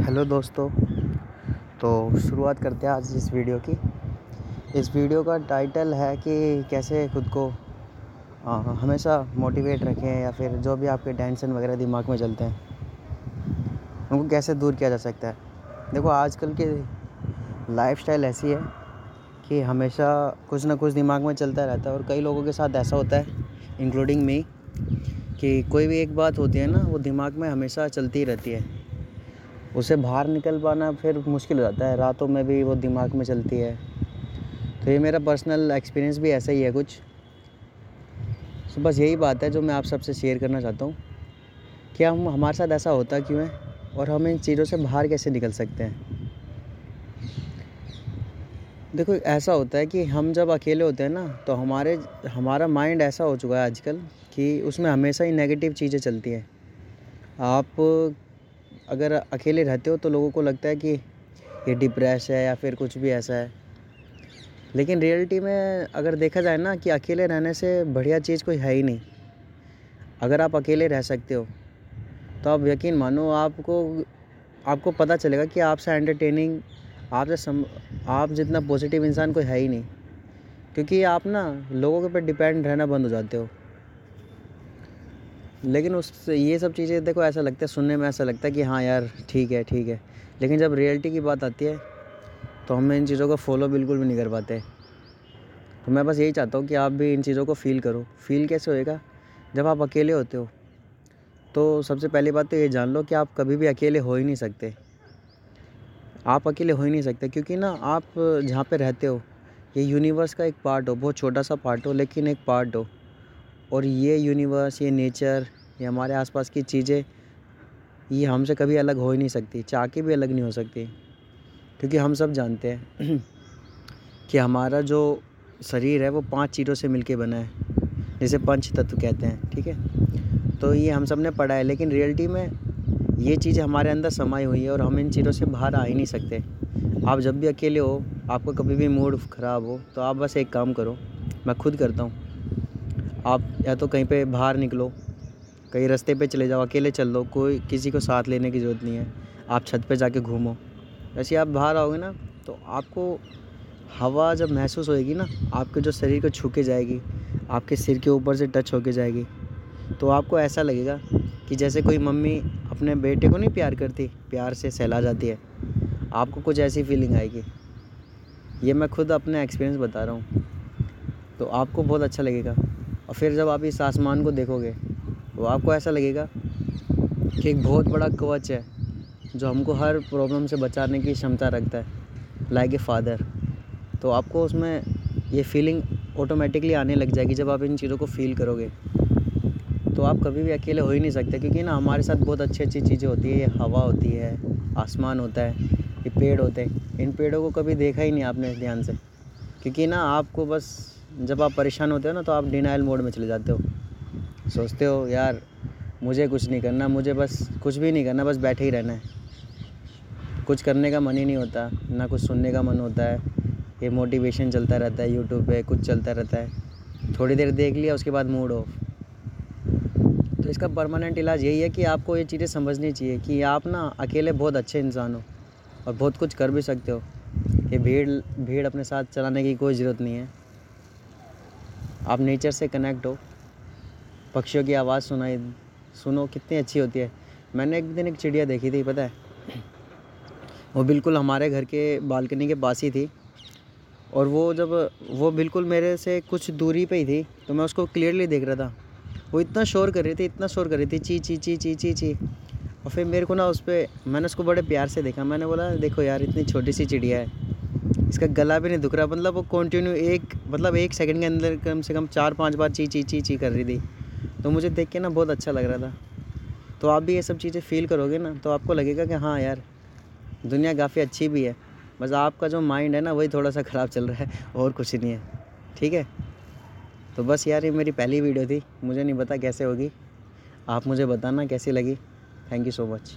Hello दोस्तों तो शुरुआत करते हैं आज इस वीडियो की। इस वीडियो का टाइटल है कि कैसे खुद को आ, हमेशा मोटिवेट रखें या फिर जो भी आपके टेंशन वगैरह दिमाग में चलते हैं उनको कैसे दूर किया जा सकता है। देखो आजकल की लाइफस्टाइल ऐसी है कि हमेशा कुछ ना कुछ दिमाग में चलता रहता है और कई लोगों के साथ ऐसा होता है इंक्लूडिंग मी कि कोई भी एक बात होती है ना वो दिमाग में हमेशा चलती रहती है। उसे बाहर निकल पाना फिर मुश्किल हो जाता है। रातों में भी वो दिमाग में चलती है। तो ये मेरा पर्सनल एक्सपीरियंस भी ऐसा ही है कुछ। तो बस यही बात है जो मैं आप सबसे शेयर करना चाहता हूँ। कि हम, हमारे साथ ऐसा होता क्यों है? और हम इन चीज़ों से बाहर कैसे निकल सकते हैं? देखो, ऐसा होता है कि हम जब अकेले होते हैं ना तो हमारे, हमारा माइंड ऐसा हो चुका है आजकल कि उसमें हमेशा ही नेगेटिव चीज़ें चलती हैं। आप अगर अकेले रहते हो तो लोगों को लगता है कि ये डिप्रेस है या फिर कुछ भी ऐसा है। लेकिन रियलिटी में अगर देखा जाए ना कि अकेले रहने से बढ़िया चीज़ कोई है ही नहीं। अगर आप अकेले रह सकते हो तो आप यकीन मानो आपको आपको पता चलेगा कि आपसे एंटरटेनिंग आपसे सम, आप जितना पॉजिटिव इंसान कोई है ही नहीं। क्योंकि आप ना लोगों के ऊपर डिपेंड रहना बंद हो जाते हो। लेकिन उस ये सब चीज़ें देखो, ऐसा लगता है, सुनने में ऐसा लगता है कि हाँ यार, ठीक है ठीक है। लेकिन जब रियलिटी की बात आती है तो हम इन चीज़ों को फॉलो बिल्कुल भी नहीं कर पाते। तो मैं बस यही चाहता हूँ कि आप भी इन चीज़ों को फ़ील करो। फ़ील कैसे होएगा? जब आप अकेले होते हो तो सबसे पहली बात तो ये जान लो कि आप कभी भी अकेले हो ही नहीं सकते। आप अकेले हो ही नहीं सकते, क्योंकि ना आप जहाँ पे रहते हो, ये यूनिवर्स का एक पार्ट हो, बहुत छोटा सा पार्ट हो, लेकिन एक पार्ट हो। और ये यूनिवर्स ये नेचर ये हमारे आसपास की चीज़ें, ये हमसे कभी अलग हो ही नहीं सकती चाह के भी अलग नहीं हो सकती। क्योंकि हम सब जानते हैं कि हमारा जो शरीर है, वो पाँच चीज़ों से मिलके बना है, जिसे पंच तत्व कहते हैं, ठीक है? तो ये हम सबने पढ़ा है, लेकिन रियलिटी में ये चीज़ हमारे अंदर समाई हुई है और हम इन चीज़ों से बाहर आ ही नहीं सकते। आप जब भी अकेले हो, आपको कभी भी मूड ख़राब हो तो आप बस एक काम करो, मैं खुद करता हूँ। आप या तो कहीं पे बाहर निकलो, कहीं रास्ते पे चले जाओ, अकेले चल लो कोई किसी को साथ लेने की ज़रूरत नहीं है। आप छत पे जाके घूमो। वैसे आप बाहर आओगे ना तो आपको हवा जब महसूस होएगी ना, आपके जो शरीर को छू के जाएगी, आपके सिर के ऊपर से टच होके जाएगी। तो आपको ऐसा लगेगा कि जैसे कोई मम्मी अपने बेटे को नहीं प्यार करती, प्यार से सहला जाती है। आपको कुछ ऐसी फीलिंग आएगी। ये मैं खुद अपने एक्सपीरियंस बता रहा हूँ। तो आपको बहुत अच्छा लगेगा। और फिर जब आप इस आसमान को देखोगे तो आपको ऐसा लगेगा कि एक बहुत बड़ा कवच है, जो हमको हर प्रॉब्लम से बचाने की क्षमता रखता है लाइक ए फादर तो आपको उसमें ये फीलिंग ऑटोमेटिकली आने लग जाएगी जब आप इन चीज़ों को फील करोगे। तो आप कभी भी अकेले हो ही नहीं सकते, क्योंकि ना हमारे साथ बहुत अच्छी अच्छी चीज़ें होती है, ये हवा होती है, आसमान होता है, ये पेड़ होते हैं। इन पेड़ों को कभी देखा ही नहीं आपने ध्यान से, क्योंकि ना आपको बस जब आप परेशान होते हो ना तो आप डिनाइल मोड में चले जाते हो। सोचते हो, यार, मुझे कुछ नहीं करना, मुझे बस कुछ भी नहीं करना, बस बैठे ही रहना है। कुछ करने का मन ही नहीं होता, ना कुछ सुनने का मन होता है। ये मोटिवेशन चलता रहता है यूट्यूब पे कुछ चलता रहता है। थोड़ी देर देख लिया, उसके बाद मूड ऑफ़ तो इसका परमानेंट इलाज यही है कि आपको ये चीज़ें समझनी चाहिए कि आप ना अकेले बहुत अच्छे इंसान हो और बहुत कुछ कर भी सकते हो। ये भीड़ भीड़ अपने साथ चलाने की कोई ज़रूरत नहीं है। आप नेचर से कनेक्ट हो। पक्षियों की आवाज़ सुनाई, सुनो, कितनी अच्छी होती है। मैंने एक दिन एक चिड़िया देखी थी, पता है? वो बिल्कुल हमारे घर के बालकनी के पास ही थी। और वो जब, वो बिल्कुल मेरे से कुछ दूरी पे ही थी तो मैं उसको क्लियरली देख रहा था। वो इतना शोर कर रही थी, इतना शोर कर रही थी, ची ची ची ची ची ची। और फिर मेरे को ना उस पर मैंने उसको बड़े प्यार से देखा। मैंने बोला, देखो यार, इतनी छोटी सी चिड़िया है। इसका गला भी नहीं दुख रहा। मतलब वो कंटिन्यू एक मतलब एक सेकंड के अंदर कम से कम चार, पाँच बार ची ची ची ची कर रही थी। तो मुझे देख के ना बहुत अच्छा लग रहा था। तो आप भी ये सब चीज़ें फील करोगे ना तो आपको लगेगा कि हाँ यार, दुनिया काफ़ी अच्छी भी है। बस आपका जो माइंड है ना, वही थोड़ा सा ख़राब चल रहा है, और कुछ नहीं है। ठीक है? तो बस यार, ये मेरी पहली वीडियो थी। मुझे नहीं पता कैसे होगी। आप मुझे बताना कैसी लगी। Thank you so much